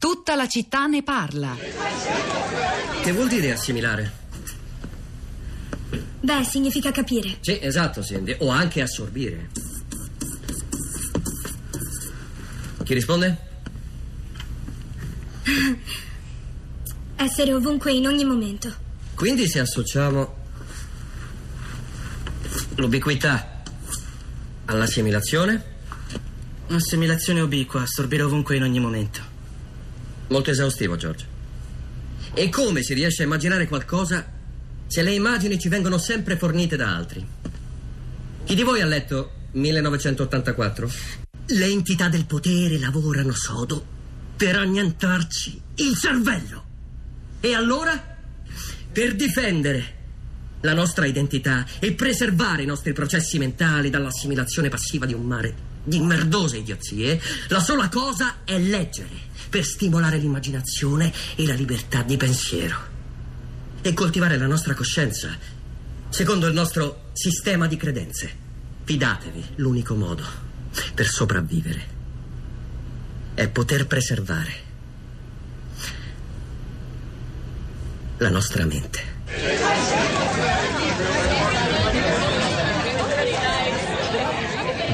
Tutta la città ne parla. Che vuol dire assimilare? Beh, significa capire. Sì, esatto, Cindy. O anche assorbire. Chi risponde? Essere ovunque in ogni momento. Quindi se associamo l'ubiquità all'assimilazione? Assimilazione ubiqua, assorbire ovunque in ogni momento. Molto esaustivo, George. E come si riesce a immaginare qualcosa se le immagini ci vengono sempre fornite da altri? Chi di voi ha letto 1984? Le entità del potere lavorano sodo per annientarci il cervello. E allora? Per difendere la nostra identità e preservare i nostri processi mentali dall'assimilazione passiva di un mare di merdose idiozie, la sola cosa è leggere per stimolare l'immaginazione e la libertà di pensiero e coltivare la nostra coscienza secondo il nostro sistema di credenze. Fidatevi, l'unico modo per sopravvivere è poter preservare la nostra mente.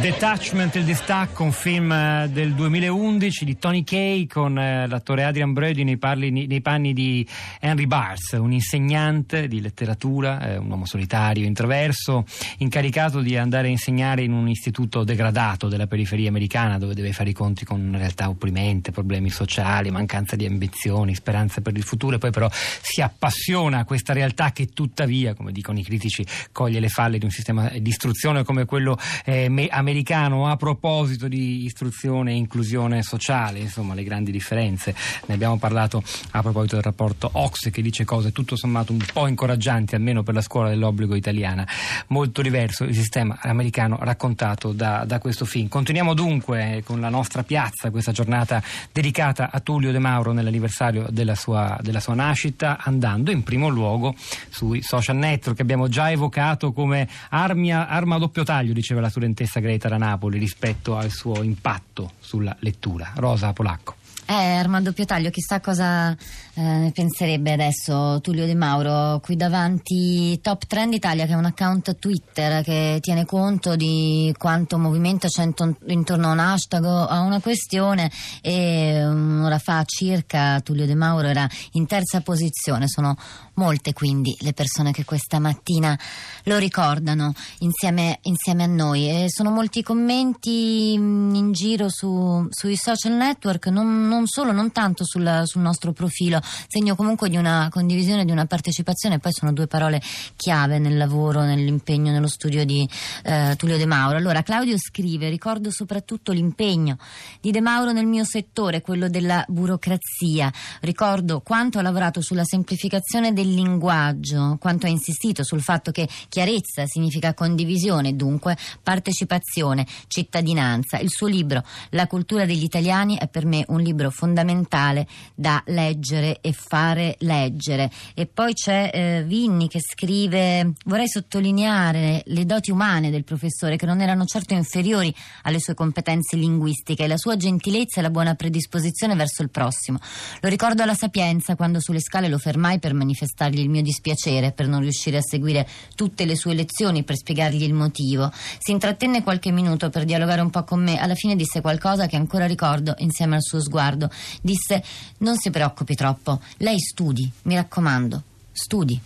Detachment, il distacco, un film eh, del 2011 di Tony Kay con eh, l'attore Adrian Brody nei, parli, nei, panni di Henry Bars, un insegnante di letteratura, eh, un uomo solitario, introverso, incaricato di andare a insegnare in un istituto degradato della periferia americana dove deve fare i conti con una realtà opprimente, problemi sociali, mancanza di ambizioni, speranze per il futuro e poi però si appassiona a questa realtà che tuttavia, come dicono i critici, coglie le falle di un sistema di istruzione come quello eh, americano americano a proposito di istruzione e inclusione sociale, insomma le grandi differenze. Ne abbiamo parlato a proposito del rapporto Ox che dice cose tutto sommato un po' incoraggianti, almeno per la scuola dell'obbligo italiana. Molto diverso il sistema americano raccontato da, da questo film. Continuiamo dunque con la nostra piazza, questa giornata dedicata a Tullio De Mauro nell'anniversario della sua, della sua nascita, andando in primo luogo sui social network che abbiamo già evocato come armia, arma a doppio taglio, diceva la studentessa Greta da Napoli rispetto al suo impatto sulla lettura. Rosa Polacco. Eh, Armando Piotaglio, chissà cosa eh, penserebbe adesso Tullio De Mauro qui davanti. Top Trend Italia che è un account Twitter che tiene conto di quanto movimento c'è intorno a un hashtag o a una questione. E un'ora fa circa Tullio De Mauro era in terza posizione, sono molte quindi le persone che questa mattina lo ricordano insieme, insieme a noi. E sono molti commenti in giro su, sui social network, non, non solo, non tanto sul, sul, nostro profilo, segno comunque di una condivisione, di una partecipazione, poi sono due parole chiave nel lavoro, nell'impegno, nello studio di eh, Tullio De Mauro. Allora Claudio scrive, ricordo soprattutto l'impegno di De Mauro nel mio settore, quello della burocrazia, ricordo quanto ha lavorato sulla semplificazione del linguaggio, quanto ha insistito sul fatto che chiarezza significa condivisione, dunque partecipazione, cittadinanza. Il suo libro La cultura degli italiani è per me un libro fondamentale da leggere e fare leggere. E poi c'è eh, Vinni che scrive: Vorrei sottolineare le doti umane del professore, che non erano certo inferiori alle sue competenze linguistiche, la sua gentilezza e la buona predisposizione verso il prossimo. Lo ricordo alla sapienza quando sulle scale lo fermai per manifestargli il mio dispiacere per non riuscire a seguire tutte le sue lezioni, per spiegargli il motivo. Si intrattenne qualche minuto per dialogare un po' con me, alla fine disse qualcosa che ancora ricordo insieme al suo sguardo. Disse: Non si preoccupi troppo, lei studi, mi raccomando, studi.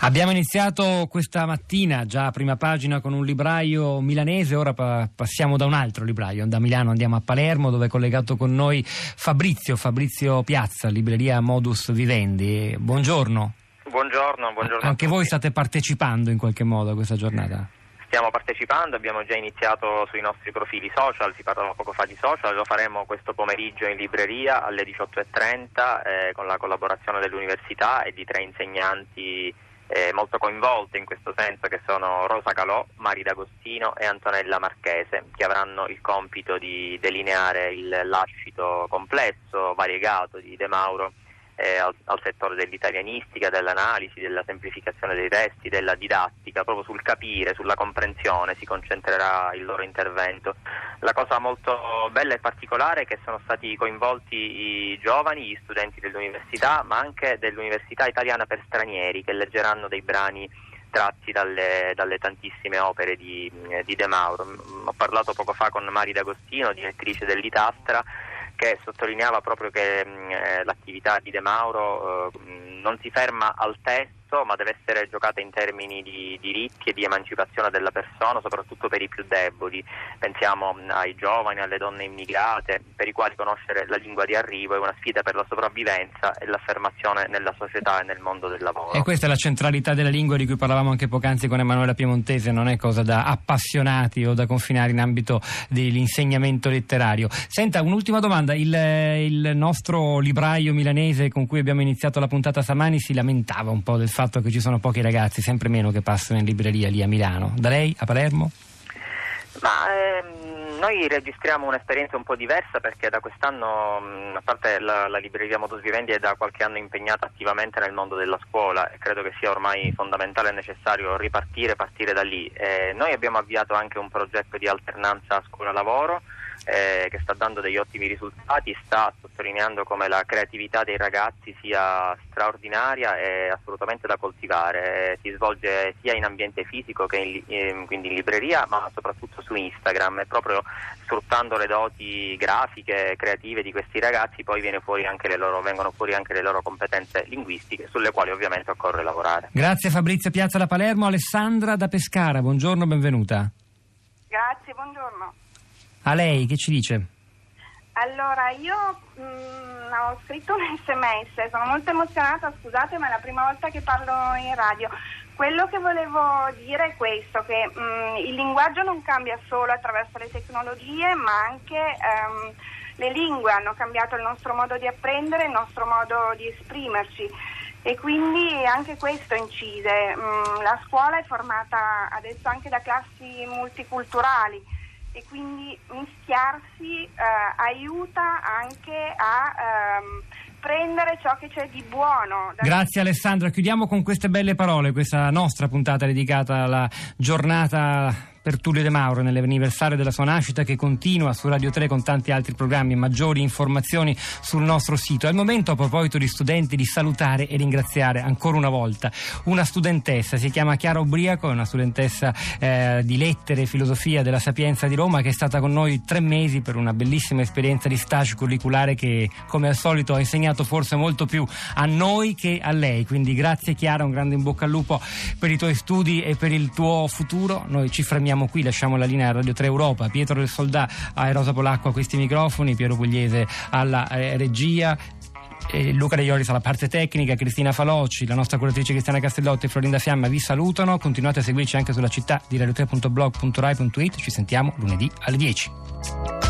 Abbiamo iniziato questa mattina già a prima pagina con un libraio milanese, ora pa- passiamo da un altro libraio, da Milano andiamo a Palermo dove è collegato con noi Fabrizio, Fabrizio Piazza, libreria Modus Vivendi. Buongiorno. Buongiorno, buongiorno. Anche voi state partecipando in qualche modo a questa giornata? Stiamo partecipando, abbiamo già iniziato sui nostri profili social, si parlava poco fa di social, lo faremo questo pomeriggio in libreria alle 18.30 eh, con la collaborazione dell'università e di tre insegnanti eh, molto coinvolte in questo senso che sono Rosa Calò, Mari D'Agostino e Antonella Marchese che avranno il compito di delineare il lascito complesso, variegato di De Mauro eh, al, al, settore dell'italianistica, dell'analisi, della semplificazione dei testi, della didattica, proprio sul capire, sulla comprensione si concentrerà il loro intervento. La cosa molto bella e particolare è che sono stati coinvolti i giovani, gli studenti dell'università, ma anche dell'Università Italiana per Stranieri che leggeranno dei brani tratti dalle, dalle tantissime opere di, di, De Mauro. Ho parlato poco fa con Mari D'Agostino, direttrice dell'Itastra, che sottolineava proprio che mh, eh, l'attività di De Mauro eh, non si ferma al testo diritto, ma deve essere giocata in termini di diritti e di emancipazione della persona, soprattutto per i più deboli. Pensiamo ai giovani, alle donne immigrate, per i quali conoscere la lingua di arrivo è una sfida per la sopravvivenza e l'affermazione nella società e nel mondo del lavoro. E questa è la centralità della lingua di cui parlavamo anche poc'anzi con Emanuela Piemontese, non è cosa da appassionati o da confinare in ambito dell'insegnamento letterario. Senta, un'ultima domanda, il, il nostro libraio milanese con cui abbiamo iniziato la puntata stamani si lamentava un po' del fatto fatto che ci sono pochi ragazzi, sempre meno, che passano in libreria lì a Milano. Da lei a Palermo? Ma ehm, noi registriamo un'esperienza un po' diversa perché da quest'anno, mh, a parte la, la, libreria Modus Vivendi, è da qualche anno impegnata attivamente nel mondo della scuola e credo che sia ormai fondamentale e necessario ripartire, partire da lì. Eh, noi abbiamo avviato anche un progetto di alternanza scuola-lavoro eh, che sta dando degli ottimi risultati, sta sottolineando come la creatività dei ragazzi sia straordinaria e assolutamente da coltivare. Eh, si svolge sia in ambiente fisico che in, eh, quindi in libreria, ma soprattutto su Instagram e proprio sfruttando le doti grafiche, creative di questi ragazzi poi fuori loro, vengono fuori anche le loro competenze linguistiche sulle quali ovviamente occorre lavorare. Grazie Fabrizio Piazza da Palermo, Alessandra da Pescara, buongiorno, benvenuta. Grazie, buongiorno. A lei, che ci dice? Allora, io mh, mm, ho scritto un sms, sono molto emozionata, scusate, ma è la prima volta che parlo in radio. Quello che volevo dire è questo, che mh, mm, il linguaggio non cambia solo attraverso le tecnologie, ma anche ehm, le lingue hanno cambiato il nostro modo di apprendere, il nostro modo di esprimerci e quindi anche questo incide. Mh, mm, la scuola è formata adesso anche da classi multiculturali e quindi mischiarsi eh, aiuta anche a ehm, prendere ciò che c'è di buono. Grazie Alessandra, chiudiamo con queste belle parole questa nostra puntata dedicata alla giornata per Tullio De Mauro nell'anniversario della sua nascita che continua su Radio 3 con tanti altri programmi maggiori informazioni sul nostro sito. È il momento a proposito di studenti di salutare e ringraziare ancora una volta una studentessa, si chiama Chiara Ubriaco, è una studentessa eh, di lettere e filosofia della Sapienza di Roma che è stata con noi tre mesi per una bellissima esperienza di stage curriculare che come al solito ha insegnato forse molto più a noi che a lei. Quindi grazie Chiara, un grande in bocca al lupo per i tuoi studi e per il tuo futuro. Noi ci fermiamo fermiamo qui, lasciamo la linea a Radio 3 Europa, Pietro del Soldà a Rosa Polacco a questi microfoni, Piero Pugliese alla eh, regia. Luca De Ioris alla parte tecnica, Cristina Falocci, la nostra curatrice Cristiana Castellotti e Florinda Fiamma vi salutano. Continuate a seguirci anche sulla città di radio3.blog.rai.it. Ci sentiamo lunedì alle 10.